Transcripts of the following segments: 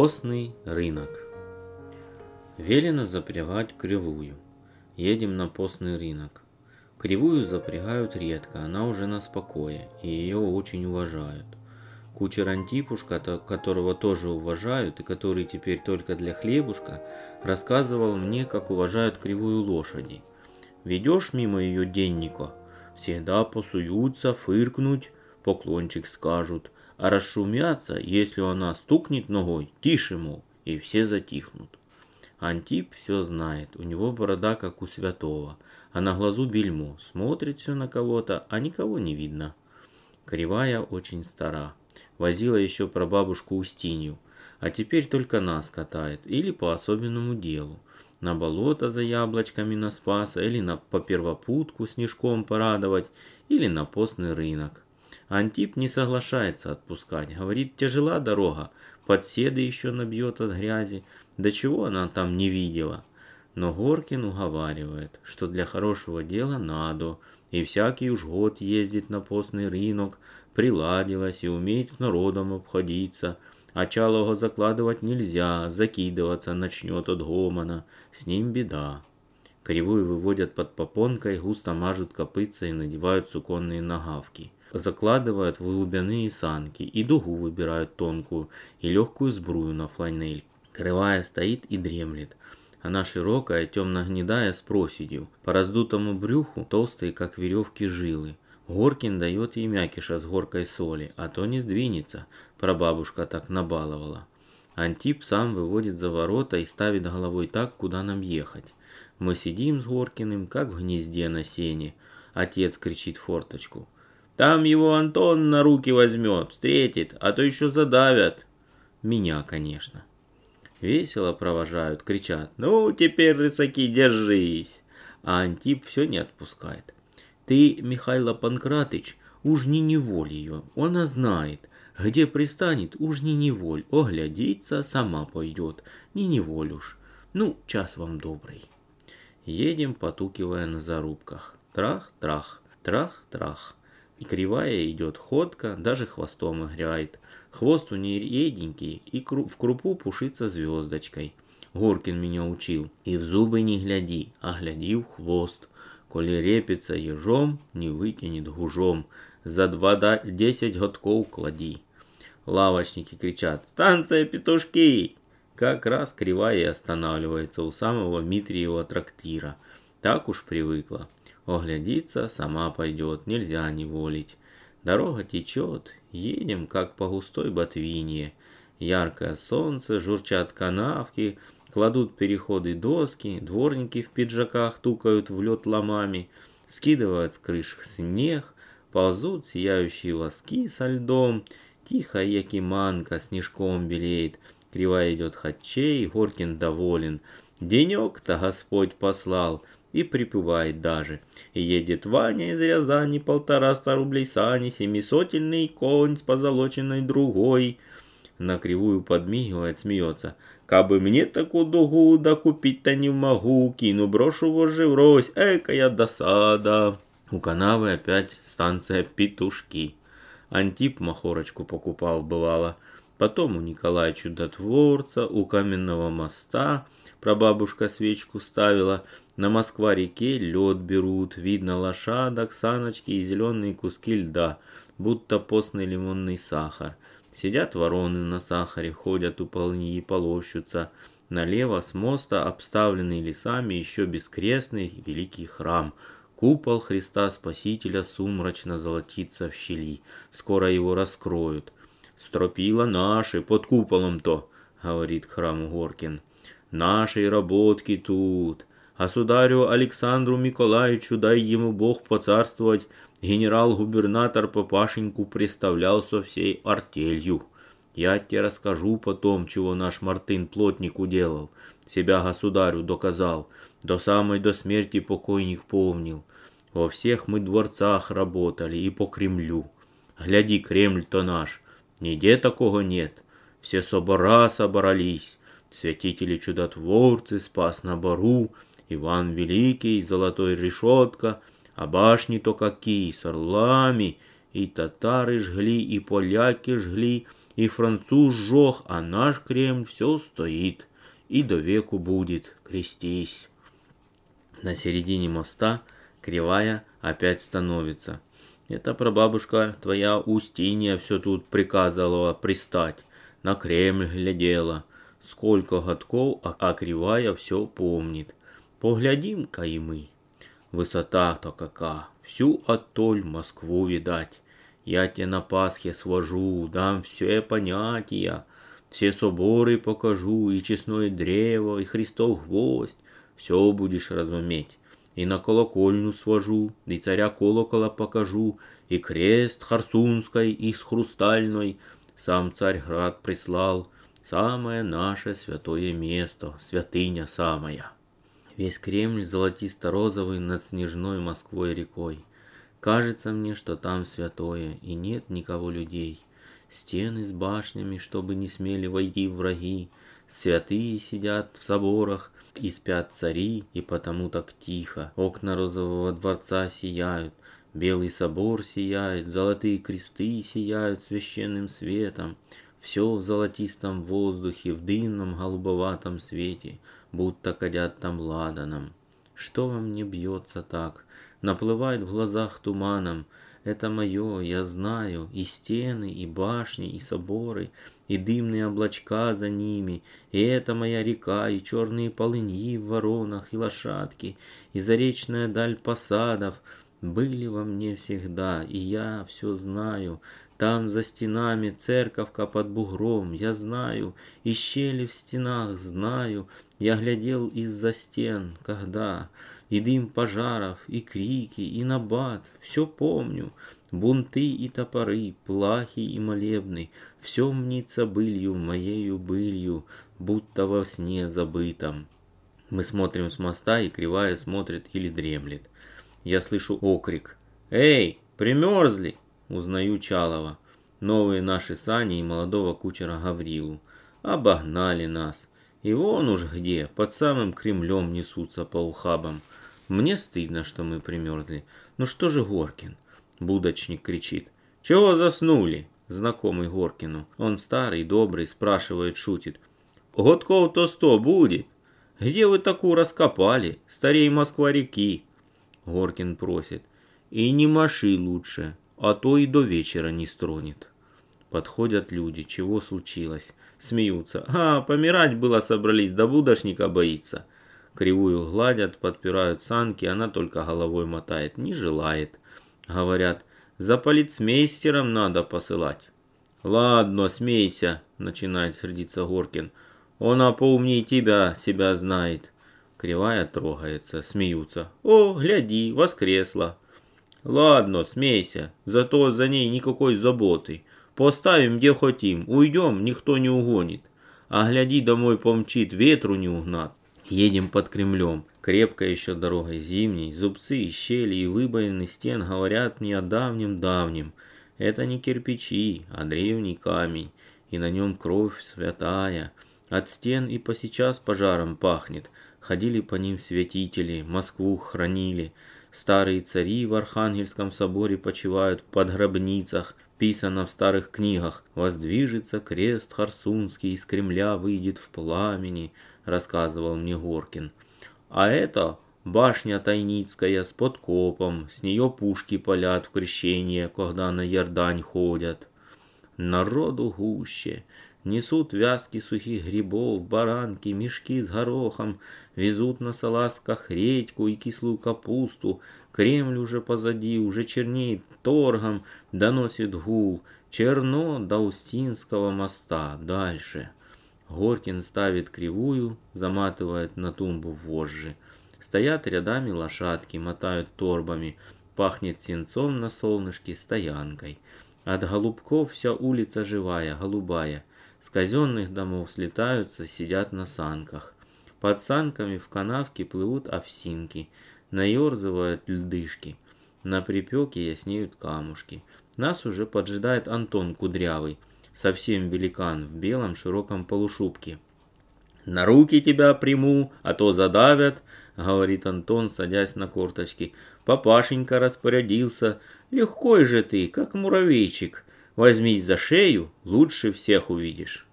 Постный рынок. Велено запрягать кривую. Едем на постный рынок. Кривую запрягают редко, она уже на спокое, и ее очень уважают. Кучер Антипушка, которого тоже уважают и который теперь только для хлебушка, рассказывал мне, как уважают кривую лошади. Ведешь мимо ее денника, всегда посуются, фыркнуть, поклончик скажут, а расшумятся, если она стукнет ногой, тише, мол, и все затихнут. Антип все знает, у него борода как у святого, а на глазу бельмо, смотрит все на кого-то, а никого не видно. Кривая очень стара, возила еще прабабушку Устинью, а теперь только нас катает, или по особенному делу. На болото за яблочками на спаса, или на по первопутку снежком порадовать, или на постный рынок. Антип не соглашается отпускать, говорит, тяжела дорога, подседы еще набьет от грязи, до чего она там не видела. Но Горкин уговаривает, что для хорошего дела надо, и всякий уж год ездит на постный рынок, приладилась и умеет с народом обходиться, а чалого закладывать нельзя, закидываться начнет от гомона, с ним беда. Кривую выводят под попонкой, густо мажут копытца и надевают суконные нагавки закладывают в глубяные санки и дугу выбирают тонкую и легкую сбрую на фланель. Крывая стоит и дремлет. Она широкая, темно-гнедая с проседью. По раздутому брюху толстые, как веревки, жилы. Горкин дает ей мякиша с горкой соли, а то не сдвинется, прабабушка так набаловала. Антип сам выводит за ворота и ставит головой так, куда нам ехать. Мы сидим с Горкиным, как в гнезде на сене. Отец кричит форточку. Там его Антон на руки возьмет, встретит, а то еще задавят. Меня, конечно. Весело провожают, кричат. Ну, теперь, рысаки, держись. А Антип все не отпускает. Ты, Михайло Панкратыч, уж не неволь ее, она знает. Где пристанет, уж не неволь, оглядится, сама пойдет. Не неволь уж. Ну, час вам добрый. Едем, потукивая на зарубках. Трах-трах, трах-трах. И кривая идет ходка, даже хвостом играет. Хвост у нее реденький, и в крупу пушится звездочкой. Горкин меня учил. И в зубы не гляди, а гляди в хвост. Коли репится ежом, не вытянет гужом. За два десять годков клади. Лавочники кричат «Станция петушки!» Как раз кривая останавливается у самого Митриева трактира. Так уж привыкла. Оглядится, сама пойдет, нельзя не волить. Дорога течет, едем, как по густой ботвине. Яркое солнце, журчат канавки, кладут переходы доски, дворники в пиджаках тукают в лед ломами, скидывают с крыш снег, ползут сияющие воски со льдом, тихо якиманка снежком белеет, кривая идет хатчей, Горкин доволен. Денек-то Господь послал — и припевает даже. Едет Ваня из Рязани, полтораста рублей сани, семисотельный конь с позолоченной другой. На кривую подмигивает, смеется. Кабы мне такую дугу да купить-то не могу, кину брошу вожжи врозь, экая досада. У канавы опять станция Петушки. Антип махорочку покупал, бывало. Потом у Николая Чудотворца, у каменного моста прабабушка свечку ставила. На Москва-реке лед берут, видно лошадок, саночки и зеленые куски льда, будто постный лимонный сахар. Сидят вороны на сахаре, ходят у и полощутся. Налево с моста, обставленный лесами, еще бескрестный великий храм. Купол Христа Спасителя сумрачно золотится в щели. Скоро его раскроют. Стропила наши под куполом-то, говорит к храму Горкин. Нашей работки тут. Государю Александру Миколаевичу дай ему Бог поцарствовать, генерал-губернатор папашеньку представлял со всей артелью. Я тебе расскажу потом, чего наш Мартын плотник уделал. Себя государю доказал. До самой до смерти покойник помнил. Во всех мы дворцах работали и по Кремлю. Гляди, Кремль-то наш. Нигде такого нет. Все собора собрались. Святители-чудотворцы, Спас на Бару, Иван Великий, Золотой Решетка, а башни то какие, с орлами, и татары жгли, и поляки жгли, и француз сжег, а наш Кремль все стоит. И до веку будет, крестись. На середине моста кривая опять становится. Это прабабушка твоя Устинья все тут приказывала пристать. На Кремль глядела. Сколько годков, а, кривая все помнит. Поглядим-ка и мы. Высота-то какая, всю оттоль Москву видать. Я тебе на Пасхе свожу, дам все понятия, все соборы покажу, и честное древо, и Христов гвоздь, все будешь разуметь. И на колокольню свожу, и царя колокола покажу, и крест Харсунской, и с хрустальной, сам царь град прислал, самое наше святое место, святыня самая. Весь Кремль золотисто-розовый над снежной Москвой рекой. Кажется мне, что там святое, и нет никого людей. Стены с башнями, чтобы не смели войти враги. Святые сидят в соборах, и спят цари, и потому так тихо. Окна розового дворца сияют, белый собор сияет, золотые кресты сияют священным светом. Все в золотистом воздухе, в дымном голубоватом свете, будто кадят там ладаном. Что вам не бьется так? наплывает в глазах туманом. Это мое, я знаю, и стены, и башни, и соборы, и дымные облачка за ними, и это моя река, и черные полыньи в воронах, и лошадки, и заречная даль посадов, были во мне всегда, и я все знаю. Там за стенами церковка под бугром, я знаю, и щели в стенах знаю. Я глядел из-за стен, когда и дым пожаров, и крики, и набат, все помню. Бунты и топоры, плахи и молебны, все мнится былью, моею былью, будто во сне забытом. Мы смотрим с моста, и кривая смотрит или дремлет. Я слышу окрик. «Эй, примерзли!» Узнаю Чалова. Новые наши сани и молодого кучера Гаврилу. Обогнали нас. И вон уж где, под самым Кремлем несутся по ухабам. Мне стыдно, что мы примерзли. Ну что же Горкин? Будочник кричит. Чего заснули? Знакомый Горкину. Он старый, добрый, спрашивает, шутит. Годков-то сто будет. Где вы такую раскопали? Старей Москва-реки. Горкин просит. И не маши лучше, а то и до вечера не стронет. Подходят люди, чего случилось? Смеются. А, помирать было собрались, да будошника боится. Кривую гладят, подпирают санки, она только головой мотает, не желает. Говорят, за полицмейстером надо посылать. Ладно, смейся, начинает сердиться Горкин. Она поумней тебя, себя знает. Кривая трогается, смеются. О, гляди, воскресла. Ладно, смейся, зато за ней никакой заботы. Поставим где хотим, уйдем, никто не угонит. А гляди, домой помчит, ветру не угнать. Едем под Кремлем. Крепко еще дорогой зимней. Зубцы щели и выбоины стен говорят мне о давнем-давнем. Это не кирпичи, а древний камень. И на нем кровь святая. От стен и по сейчас пожаром пахнет. Ходили по ним святители, Москву хранили. Старые цари в Архангельском соборе почивают под гробницах, писано в старых книгах. Воздвижется крест Харсунский, из Кремля выйдет в пламени рассказывал мне Горкин. А это башня Тайницкая с подкопом, с нее пушки палят в крещение, когда на Ярдань ходят. Народу гуще, несут вязки сухих грибов, баранки, мешки с горохом, везут на салазках редьку и кислую капусту, Кремль уже позади, уже чернеет торгом, доносит гул, черно до Устинского моста, дальше. Горкин ставит кривую, заматывает на тумбу вожжи. Стоят рядами лошадки, мотают торбами. Пахнет сенцом на солнышке, стоянкой. От голубков вся улица живая, голубая. С казенных домов слетаются, сидят на санках. Под санками в канавке плывут овсинки. Наерзывают льдышки. На припеке яснеют камушки. Нас уже поджидает Антон Кудрявый – совсем великан в белом широком полушубке. «На руки тебя приму, а то задавят», — говорит Антон, садясь на корточки. «Папашенька распорядился. Легкой же ты, как муравейчик. Возьмись за шею, лучше всех увидишь.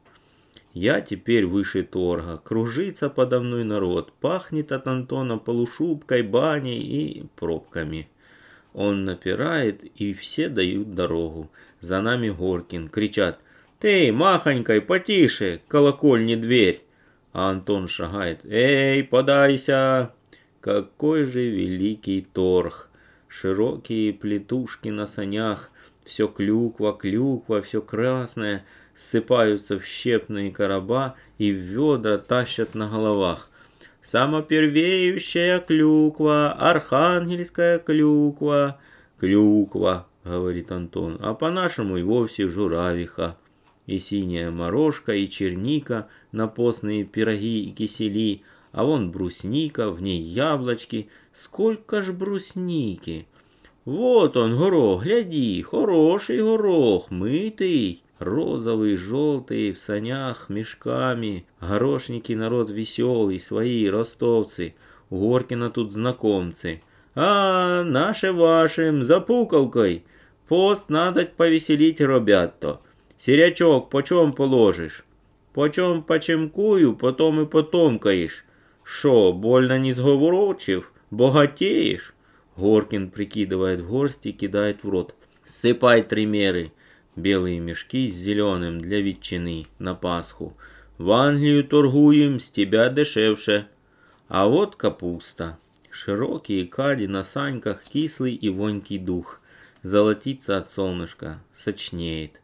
Я теперь выше торга, кружится подо мной народ, пахнет от Антона полушубкой, баней и пробками. Он напирает, и все дают дорогу. За нами Горкин, кричат «Ты, махонькой, потише, колокольни дверь!» А Антон шагает «Эй, подайся!» Какой же великий торг! Широкие плетушки на санях, все клюква, клюква, все красное, ссыпаются в щепные короба и в ведра тащат на головах. Самопервеющая клюква, архангельская клюква, клюква, говорит Антон, а по-нашему и вовсе журавиха. И синяя морожка, и черника на постные пироги и кисели, а вон брусника, в ней яблочки. Сколько ж брусники! Вот он, горох, гляди, хороший горох, мытый, розовый, желтый, в санях, мешками. Горошники народ веселый, свои, ростовцы. Горкина тут знакомцы. А, наше вашим, за пукалкой. Пост надо повеселить робят-то. Серячок, почем положишь? Почем почемкую, потом и потомкаешь. Шо, больно не сговорочив? Богатеешь? Горкин прикидывает горсть и кидает в рот. Сыпай три меры. Белые мешки с зеленым для ветчины на Пасху. В Англию торгуем, с тебя дешевше. А вот капуста. Широкие кади на саньках, кислый и вонький дух. Золотится от солнышка, сочнеет.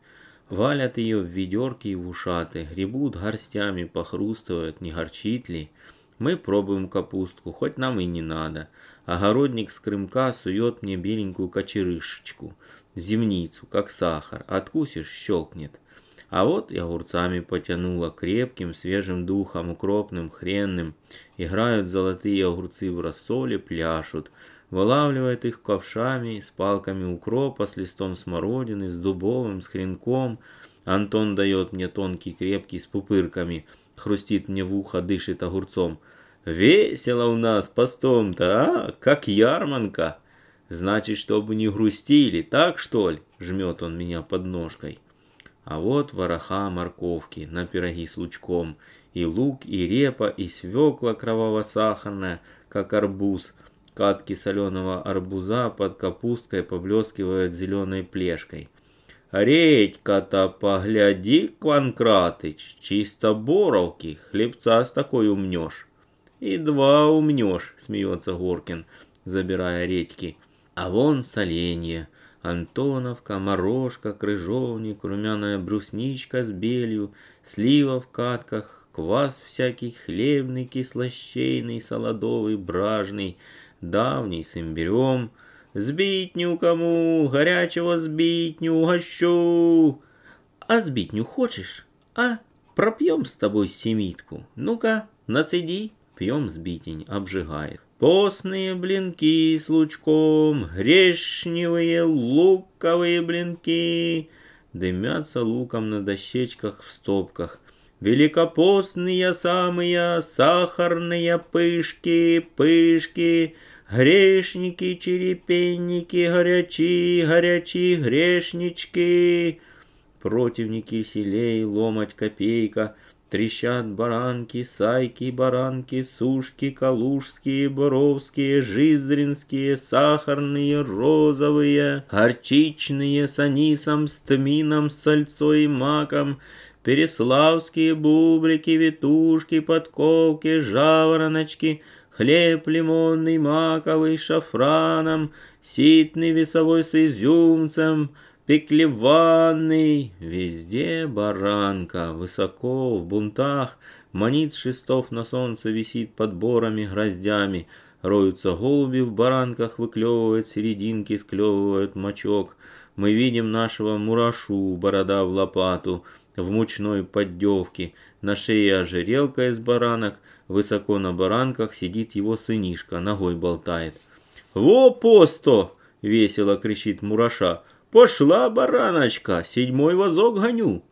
Валят ее в ведерки и в ушаты, гребут горстями, похрустывают, не горчит ли. Мы пробуем капустку, хоть нам и не надо. Огородник с Крымка сует мне беленькую кочерышечку, земницу, как сахар. Откусишь, щелкнет. А вот и огурцами потянуло крепким, свежим духом, укропным, хренным. Играют золотые огурцы в рассоле, пляшут. Вылавливает их ковшами, с палками укропа, с листом смородины, с дубовым, с хренком. Антон дает мне тонкий, крепкий, с пупырками. Хрустит мне в ухо, дышит огурцом. Весело у нас постом-то, а? Как ярманка. Значит, чтобы не грустили, так что ли? Жмет он меня под ножкой. А вот вороха морковки на пироги с лучком. И лук, и репа, и свекла кроваво-сахарная, как арбуз. Катки соленого арбуза под капусткой поблескивают зеленой плешкой. Редька-то погляди, Кванкратыч, чисто боровки, хлебца с такой умнешь. И два умнешь, смеется Горкин, забирая редьки. А вон соленье. Антоновка, морожка, крыжовник, румяная брусничка с белью, слива в катках, квас всякий хлебный, кислощейный, солодовый, бражный, давний с имбирем. Сбитню кому, горячего сбитню угощу. А сбитню хочешь? А, пропьем с тобой семитку. Ну-ка, нацеди пьем сбитень, обжигает. Постные блинки с лучком, грешневые луковые блинки, дымятся луком на дощечках в стопках. Великопостные самые сахарные пышки, пышки, грешники, черепенники, горячи, горячи, грешнички. Противники селей, ломать копейка — Трещат баранки, сайки, баранки, сушки, калужские, боровские, жиздринские, сахарные, розовые, горчичные, с анисом, с тмином, с сальцой и маком, переславские бублики, ветушки, подковки, жавороночки, хлеб лимонный, маковый, шафраном, ситный весовой с изюмцем, Пеклеванный, везде баранка, высоко, в бунтах, манит шестов на солнце висит под борами, гроздями, роются голуби в баранках, выклевывают серединки, склевывают мочок. Мы видим нашего мурашу, борода в лопату, в мучной поддевке, на шее ожерелка из баранок, высоко на баранках сидит его сынишка, ногой болтает. «Во, посто!» — весело кричит мураша. Пошла бараночка, седьмой возок гоню.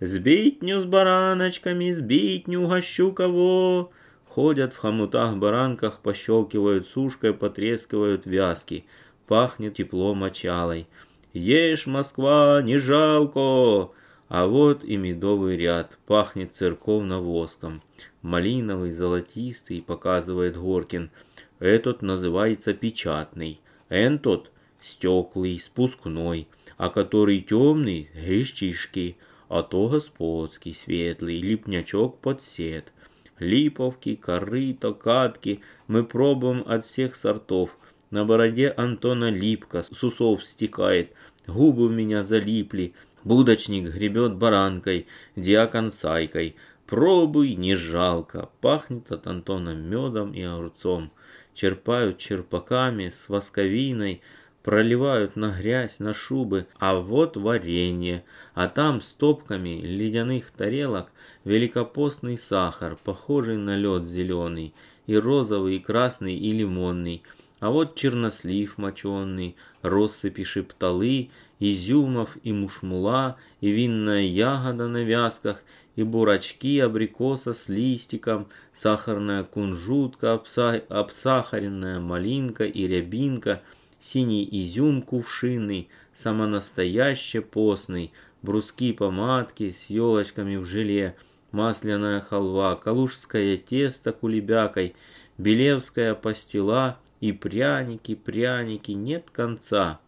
Сбитню с бараночками, сбитню гощу кого. Ходят в хомутах баранках, пощелкивают сушкой, потрескивают вязки. Пахнет тепло мочалой. Ешь, Москва, не жалко! А вот и медовый ряд, пахнет церковно-воском. Малиновый, золотистый, показывает Горкин. Этот называется печатный. Энтот стеклый, спускной, а который темный – грещишки, а то господский, светлый, липнячок под сет. Липовки, корыто, катки мы пробуем от всех сортов. На бороде Антона липка, с усов стекает, губы у меня залипли – Будочник гребет баранкой, диакон сайкой. Пробуй, не жалко. Пахнет от Антона медом и огурцом. Черпают черпаками с восковиной, проливают на грязь, на шубы, а вот варенье, а там стопками ледяных тарелок великопостный сахар, похожий на лед зеленый, и розовый, и красный, и лимонный, а вот чернослив моченый, россыпи шепталы, изюмов и мушмула, и винная ягода на вязках, и бурачки абрикоса с листиком, сахарная кунжутка, обса... обсахаренная малинка и рябинка, синий изюм кувшинный, самонастоящий постный, бруски помадки с елочками в желе, масляная халва, калужское тесто кулебякой, белевская пастила и пряники, пряники, нет конца.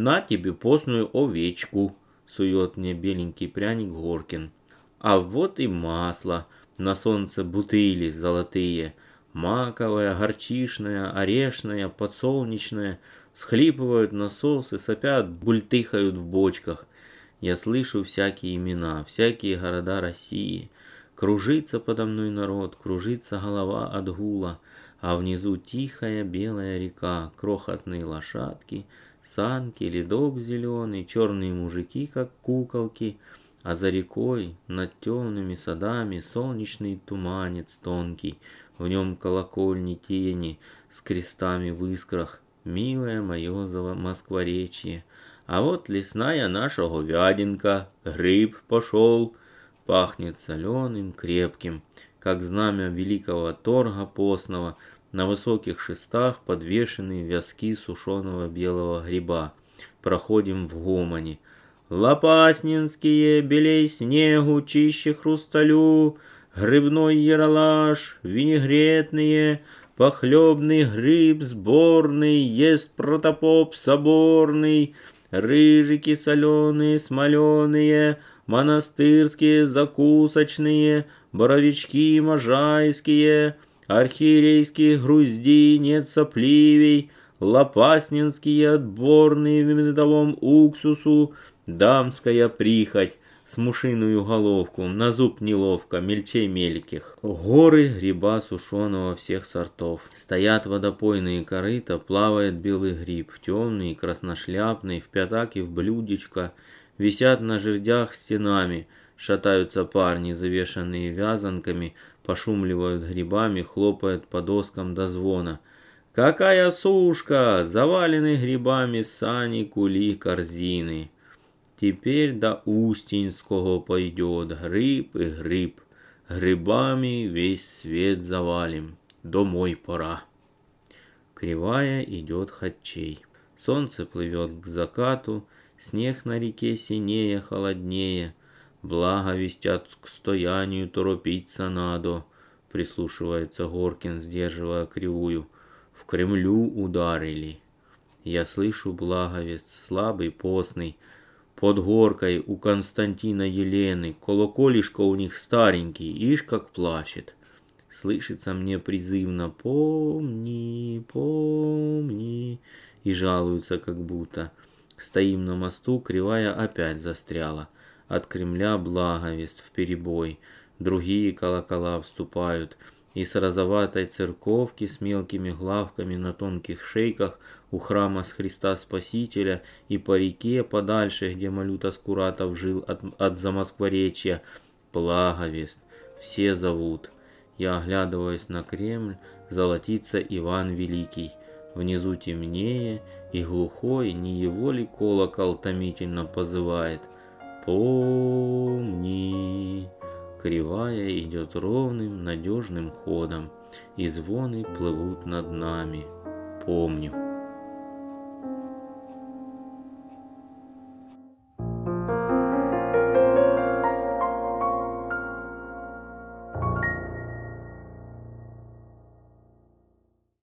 На тебе постную овечку, сует мне беленький пряник Горкин. А вот и масло, на солнце бутыли золотые, маковое, горчишное, орешное, подсолнечное, схлипывают насосы, сопят, бультыхают в бочках. Я слышу всякие имена, всякие города России. Кружится подо мной народ, кружится голова от гула, а внизу тихая белая река, крохотные лошадки — санки, ледок зеленый, черные мужики, как куколки, а за рекой, над темными садами, солнечный туманец тонкий, в нем колокольни тени с крестами в искрах, милое мое москворечье. А вот лесная наша говядинка, гриб пошел, пахнет соленым, крепким, как знамя великого торга постного — на высоких шестах подвешены вязки сушеного белого гриба. Проходим в гомоне. Лопаснинские, белей снегу, чище хрусталю, Грибной яролаж, винегретные, Похлебный гриб сборный, Ест протопоп соборный, Рыжики соленые, смоленые, Монастырские закусочные, Боровички можайские — архиерейские грузди нет сопливей, лопаснинские отборные в медовом уксусу, дамская прихоть, с мушиную головку, на зуб неловко, мельчей мельких. Горы гриба сушеного всех сортов. Стоят водопойные корыта, плавает белый гриб, темный, красношляпный, в пятак и в блюдечко. Висят на жердях стенами, шатаются парни, завешанные вязанками, пошумливают грибами, хлопают по доскам до звона. Какая сушка! Завалены грибами сани, кули, корзины. Теперь до Устинского пойдет гриб и гриб. Грибами весь свет завалим. Домой пора. Кривая идет хатчей. Солнце плывет к закату, снег на реке синее, холоднее. Благо вестят к стоянию, торопиться надо, прислушивается Горкин, сдерживая кривую. В Кремлю ударили. Я слышу благовест, слабый, постный. Под горкой у Константина Елены, колоколишко у них старенький, ишь как плачет. Слышится мне призывно «Помни, помни» и жалуются как будто. Стоим на мосту, кривая опять застряла от Кремля благовест в перебой, другие колокола вступают, и с розоватой церковки с мелкими главками на тонких шейках у храма с Христа Спасителя и по реке подальше, где Малюта Скуратов жил от, от Замоскворечья, благовест, все зовут. Я оглядываясь на Кремль, золотится Иван Великий. Внизу темнее, и глухой, не его ли колокол томительно позывает – Помни, кривая идет ровным, надежным ходом, и звоны плывут над нами. Помню.